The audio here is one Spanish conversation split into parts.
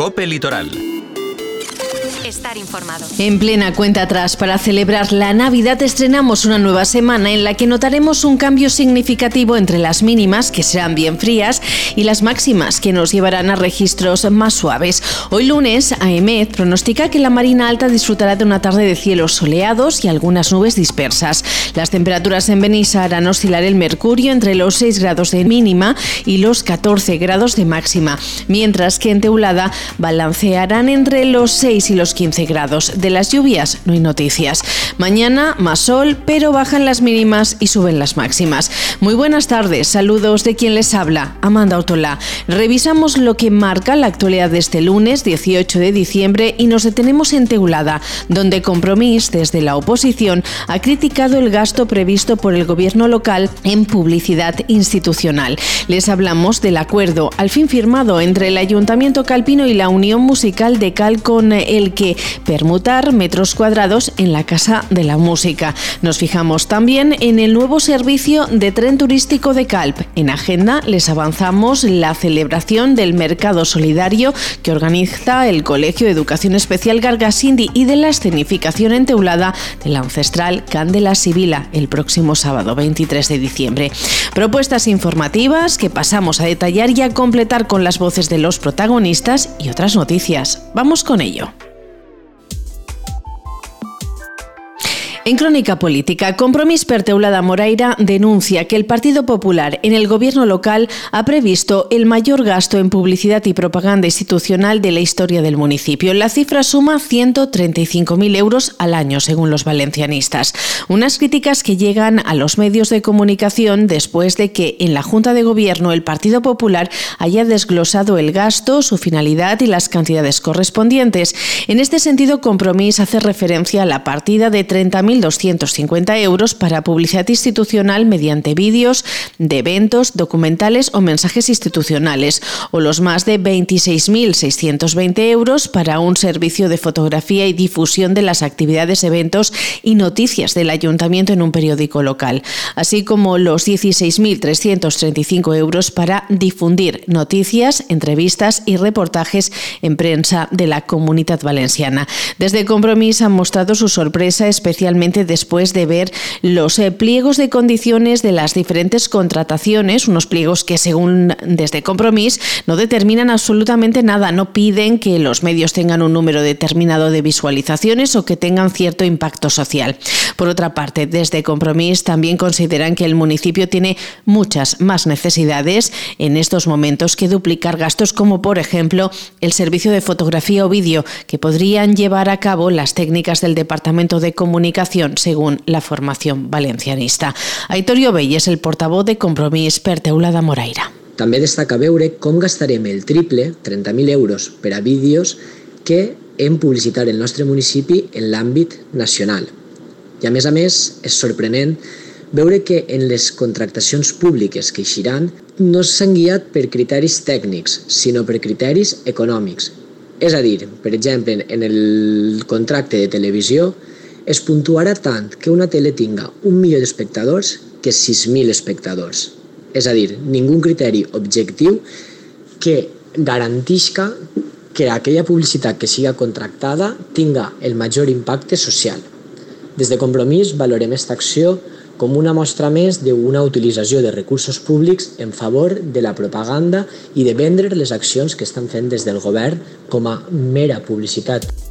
Cope Litoral estar informado. En plena cuenta atrás para celebrar la Navidad estrenamos una nueva semana en la que notaremos un cambio significativo entre las mínimas, que serán bien frías, y las máximas, que nos llevarán a registros más suaves. Hoy lunes, AEMED pronostica que la Marina Alta disfrutará de una tarde de cielos soleados y algunas nubes dispersas. Las temperaturas en Benissa harán oscilar el mercurio entre los 6 grados de mínima y los 14 grados de máxima, mientras que en Teulada balancearán entre los 6 y los 15 grados. De las lluvias no hay noticias. Mañana más sol, pero bajan las mínimas y suben las máximas. Muy buenas tardes, saludos de quien les habla, Amanda Autolá. Revisamos lo que marca la actualidad de este lunes 18 de diciembre y nos detenemos en Teulada, donde Compromís, desde la oposición, ha criticado el gasto previsto por el gobierno local en publicidad institucional. Les hablamos del acuerdo al fin firmado entre el Ayuntamiento Calpino y la Unión Musical de Cal con el que permutar metros cuadrados en la Casa de la Música. Nos fijamos también en el nuevo servicio de tren turístico de Calp. En agenda les avanzamos la celebración del Mercado Solidario que organiza el Colegio de Educación Especial Gargasindi y de la escenificación en Teulada del ancestral Candela Sibila el próximo sábado 23 de diciembre. Propuestas informativas que pasamos a detallar y a completar con las voces de los protagonistas y otras noticias. Vamos con ello. En Crónica Política, Compromís per Teulada Moraira denuncia que el Partido Popular en el gobierno local ha previsto el mayor gasto en publicidad y propaganda institucional de la historia del municipio. La cifra suma 135.000 euros al año, según los valencianistas. Unas críticas que llegan a los medios de comunicación después de que en la Junta de Gobierno el Partido Popular haya desglosado el gasto, su finalidad y las cantidades correspondientes. En este sentido, Compromís hace referencia a la partida de 30.000 250 euros para publicidad institucional mediante vídeos de eventos, documentales o mensajes institucionales, o los más de 26.620 euros para un servicio de fotografía y difusión de las actividades, eventos y noticias del ayuntamiento en un periódico local, así como los 16.335 euros para difundir noticias, entrevistas y reportajes en prensa de la comunidad valenciana. Desde Compromís han mostrado su sorpresa especialmente después de ver los eh, pliegos de condiciones de las diferentes contrataciones, unos pliegos que según desde Compromís no determinan absolutamente nada, no piden que los medios tengan un número determinado de visualizaciones o que tengan cierto impacto social. Por otra parte, desde Compromís también consideran que el municipio tiene muchas más necesidades en estos momentos que duplicar gastos como por ejemplo el servicio de fotografía o vídeo que podrían llevar a cabo las técnicas del Departamento de Comunicación según la formación valencianista. Aitorio Bell és el portavoz de Compromís per Teulada Moraira. També destaca veure com gastarem el triple, 30.000 euros, per a vídeos que en publicitar el nostre municipi en l'àmbit nacional. I a més a més és sorprenent veure que en les contractacions públiques que eixiran no s'han guiat per criteris tècnics, sinó per criteris econòmics. És a dir, per exemple, en el contracte de televisió es puntuarà tant que una tele tinga un milió d'espectadors que 6.000 espectadors. És a dir, ningú criteri objectiu que garantisca que aquella publicitat que siga contractada tinga el major impacte social. Des de Compromís valorem aquesta acció com una mostra més d'una utilització de recursos públics en favor de la propaganda i de vendre les accions que estan fent des del govern com a mera publicitat.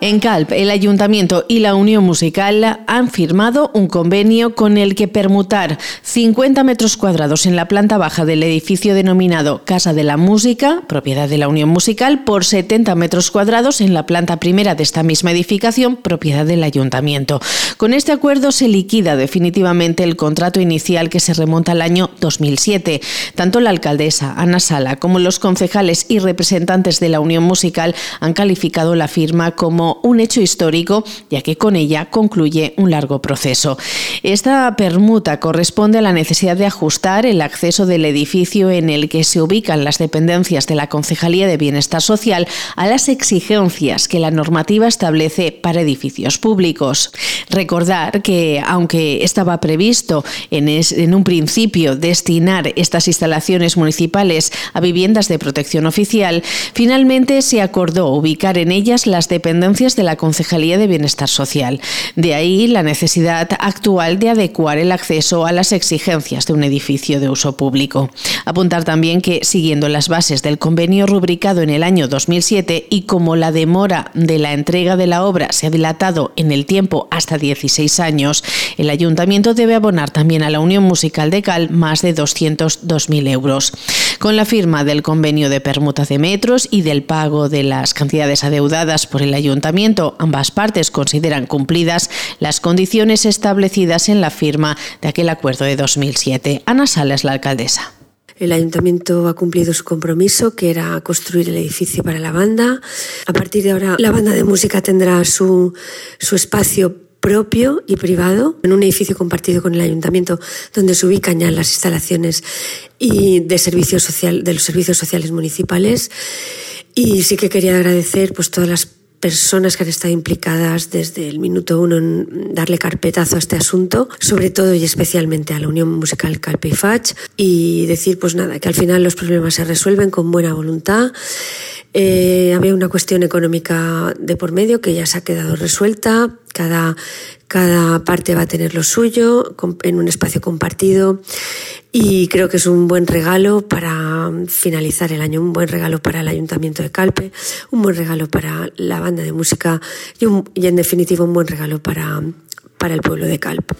En Calp, el Ayuntamiento y la Unión Musical han firmado un convenio con el que permutar 50 metros cuadrados en la planta baja del edificio denominado Casa de la Música, propiedad de la Unión Musical, por 70 metros cuadrados en la planta primera de esta misma edificación, propiedad del Ayuntamiento. Con este acuerdo se liquida definitivamente el contrato inicial que se remonta al año 2007. Tanto la alcaldesa Ana Sala como los concejales y representantes de la Unión Musical han calificado la firma como un hecho histórico, ya que con ella concluye un largo proceso. Esta permuta corresponde a la necesidad de ajustar el acceso del edificio en el que se ubican las dependencias de la Concejalía de Bienestar Social a las exigencias que la normativa establece para edificios públicos. Recordar que, aunque estaba previsto en un principio destinar estas instalaciones municipales a viviendas de protección oficial, finalmente se acordó ubicar en ellas las dependencias de la Concejalía de Bienestar Social. De ahí la necesidad actual de adecuar el acceso a las exigencias de un edificio de uso público. Apuntar también que, siguiendo las bases del convenio rubricado en el año 2007 y como la demora de la entrega de la obra se ha dilatado en el tiempo hasta 16 años, el ayuntamiento debe abonar también a la Unión Musical de Cal más de 202.000 euros. Con la firma del convenio de permuta de metros y del pago de las cantidades adeudadas por el ayuntamiento, ambas partes consideran cumplidas las condiciones establecidas en la firma de aquel acuerdo de 2007. Ana Sales, la alcaldesa. El ayuntamiento ha cumplido su compromiso, que era construir el edificio para la banda. A partir de ahora, la banda de música tendrá su, su espacio propio y privado en un edificio compartido con el ayuntamiento donde se ubican ya las instalaciones y de servicio social de los servicios sociales municipales y sí que quería agradecer pues todas las personas que han estado implicadas desde el minuto uno en darle carpetazo a este asunto, sobre todo y especialmente a la Unión Musical Calpe y Fach, y decir pues nada, que al final los problemas se resuelven con buena voluntad. Eh, había una cuestión económica de por medio que ya se ha quedado resuelta, cada, cada parte va a tener lo suyo en un espacio compartido y creo que es un buen regalo para finalizar el año, un buen regalo para el Ayuntamiento de Calpe, un buen regalo para la banda de música y, y en definitiva un buen regalo para, para el pueblo de Calpe.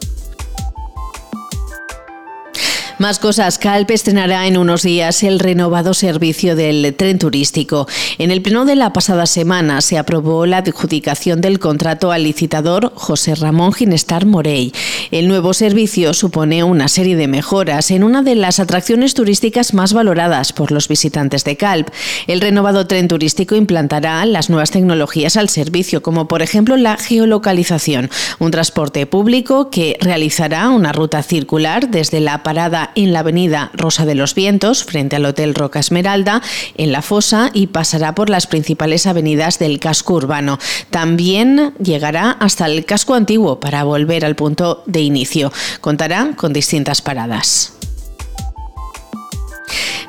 Más cosas. Calpe estrenará en unos días el renovado servicio del tren turístico. En el pleno de la pasada semana se aprobó la adjudicación del contrato al licitador José Ramón Ginestar Morey. El nuevo servicio supone una serie de mejoras en una de las atracciones turísticas más valoradas por los visitantes de Calp. El renovado tren turístico implantará las nuevas tecnologías al servicio, como por ejemplo la geolocalización, un transporte público que realizará una ruta circular desde la parada en la avenida Rosa de los Vientos, frente al Hotel Roca Esmeralda, en la fosa y pasará por las principales avenidas del casco urbano. También llegará hasta el casco antiguo para volver al punto de inicio. Contará con distintas paradas.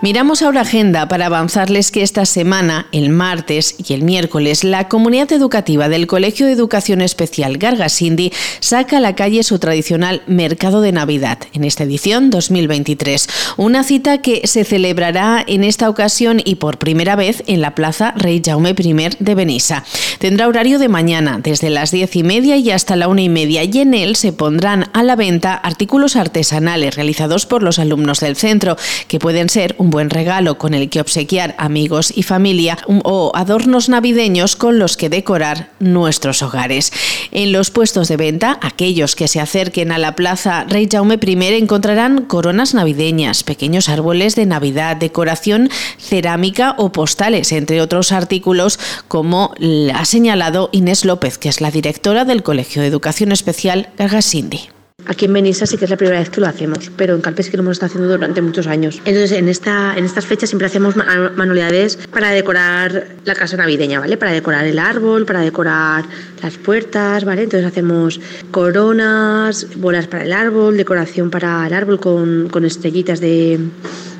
Miramos ahora agenda para avanzarles que esta semana, el martes y el miércoles, la comunidad educativa del Colegio de Educación Especial Gargasindi saca a la calle su tradicional Mercado de Navidad en esta edición 2023. Una cita que se celebrará en esta ocasión y por primera vez en la Plaza Rey Jaume I de Benissa. Tendrá horario de mañana desde las diez y media y hasta la una y media y en él se pondrán a la venta artículos artesanales realizados por los alumnos del centro que pueden ser un buen regalo con el que obsequiar amigos y familia o adornos navideños con los que decorar nuestros hogares. En los puestos de venta, aquellos que se acerquen a la Plaza Rey Jaume I encontrarán coronas navideñas, pequeños árboles de Navidad, decoración cerámica o postales, entre otros artículos como ha señalado Inés López, que es la directora del Colegio de Educación Especial Gargasindi. Aquí en Benissa sí que es la primera vez que lo hacemos, pero en Calpe sí que lo hemos estado haciendo durante muchos años. Entonces, en, esta, en estas fechas siempre hacemos manualidades para decorar la casa navideña, ¿vale? Para decorar el árbol, para decorar las puertas, ¿vale? Entonces hacemos coronas, bolas para el árbol, decoración para el árbol con, con estrellitas de,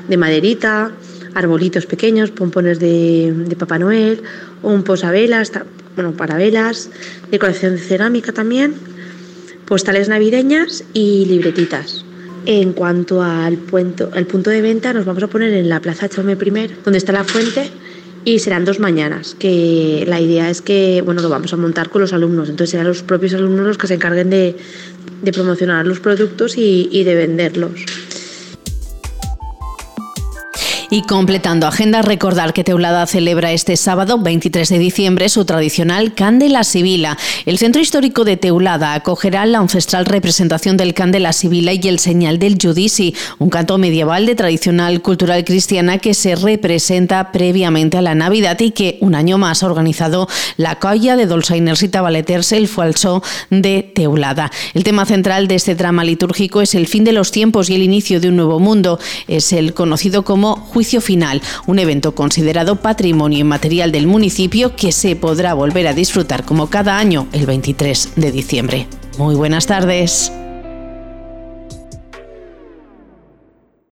de maderita, arbolitos pequeños, pompones de, de Papá Noel, un posavelas, bueno, para velas, decoración de cerámica también postales navideñas y libretitas. En cuanto al, punto, punto de venta, nos vamos a poner en la Plaza Chaume I, donde está la fuente, y serán dos mañanas, que la idea es que, bueno, lo vamos a montar con los alumnos, entonces serán los propios alumnos los que se encarguen de, promocionar los productos y, y de venderlos. Y completando agenda, recordar que Teulada celebra este sábado 23 de diciembre su tradicional Candela Sibila. El centro histórico de Teulada acogerá la ancestral representación del Candela Sibila y el señal del Judici, un canto medieval de tradicional cultural cristiana que se representa previamente a la Navidad y que un año más ha organizado la colla de Dolçainers y Tabaleters el falso de Teulada. El tema central de este drama litúrgico es el fin de los tiempos y el inicio de un nuevo mundo. Es el conocido como Final, un evento considerado patrimonio inmaterial del municipio que se podrá volver a disfrutar como cada año el 23 de diciembre. Muy buenas tardes.